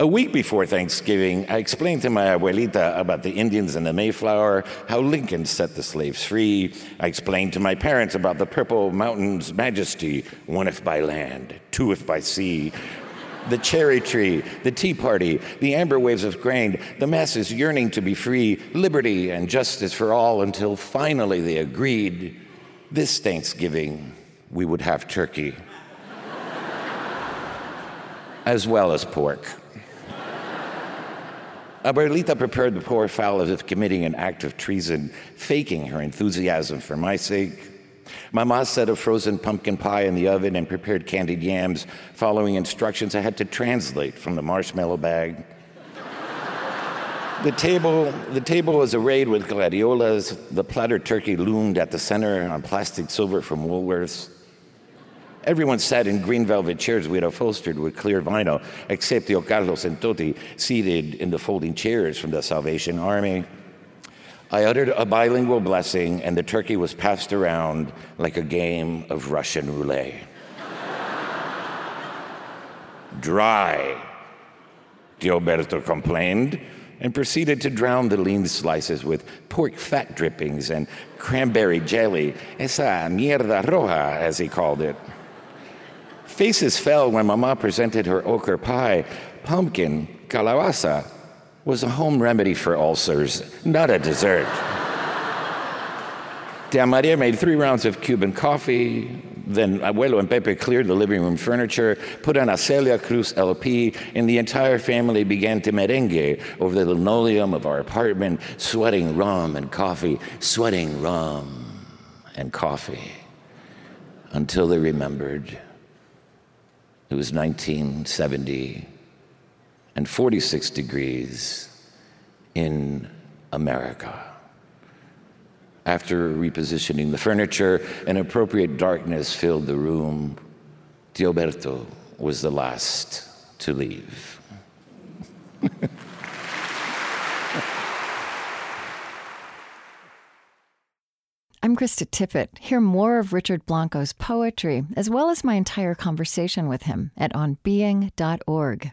A week before Thanksgiving, I explained to my abuelita about the Indians and the Mayflower, how Lincoln set the slaves free. I explained to my parents about the Purple Mountain's majesty, one if by land, two if by sea. The cherry tree, the tea party, the amber waves of grain, the masses yearning to be free, liberty and justice for all, until finally they agreed this Thanksgiving we would have turkey, as well as pork. Abuelita prepared the poor fowl as if committing an act of treason, faking her enthusiasm for my sake. Mama set a frozen pumpkin pie in the oven and prepared candied yams, following instructions I had to translate from the marshmallow bag. the table, the table was arrayed with gladiolas. The platter turkey loomed at the center on plastic silver from Woolworths. Everyone sat in green velvet chairs we had upholstered with clear vinyl, except Tio Carlos and Toti, seated in the folding chairs from the Salvation Army. I uttered a bilingual blessing, and the turkey was passed around like a game of Russian roulette. Dry, Gilberto complained, and proceeded to drown the lean slices with pork fat drippings and cranberry jelly, esa mierda roja, as he called it. Faces fell when Mama presented her ochre pie. Pumpkin, calabaza, was a home remedy for ulcers, not a dessert. Tia Maria made three rounds of Cuban coffee. Then Abuelo and Pepe cleared the living room furniture, put on a Celia Cruz LP, and the entire family began to merengue over the linoleum of our apartment, sweating rum and coffee, sweating rum and coffee, until they remembered it was 1970 and 46 degrees in America. After repositioning the furniture, an appropriate darkness filled the room. Gilberto was the last to leave. I'm Krista Tippett. Hear more of Richard Blanco's poetry, as well as my entire conversation with him at onbeing.org.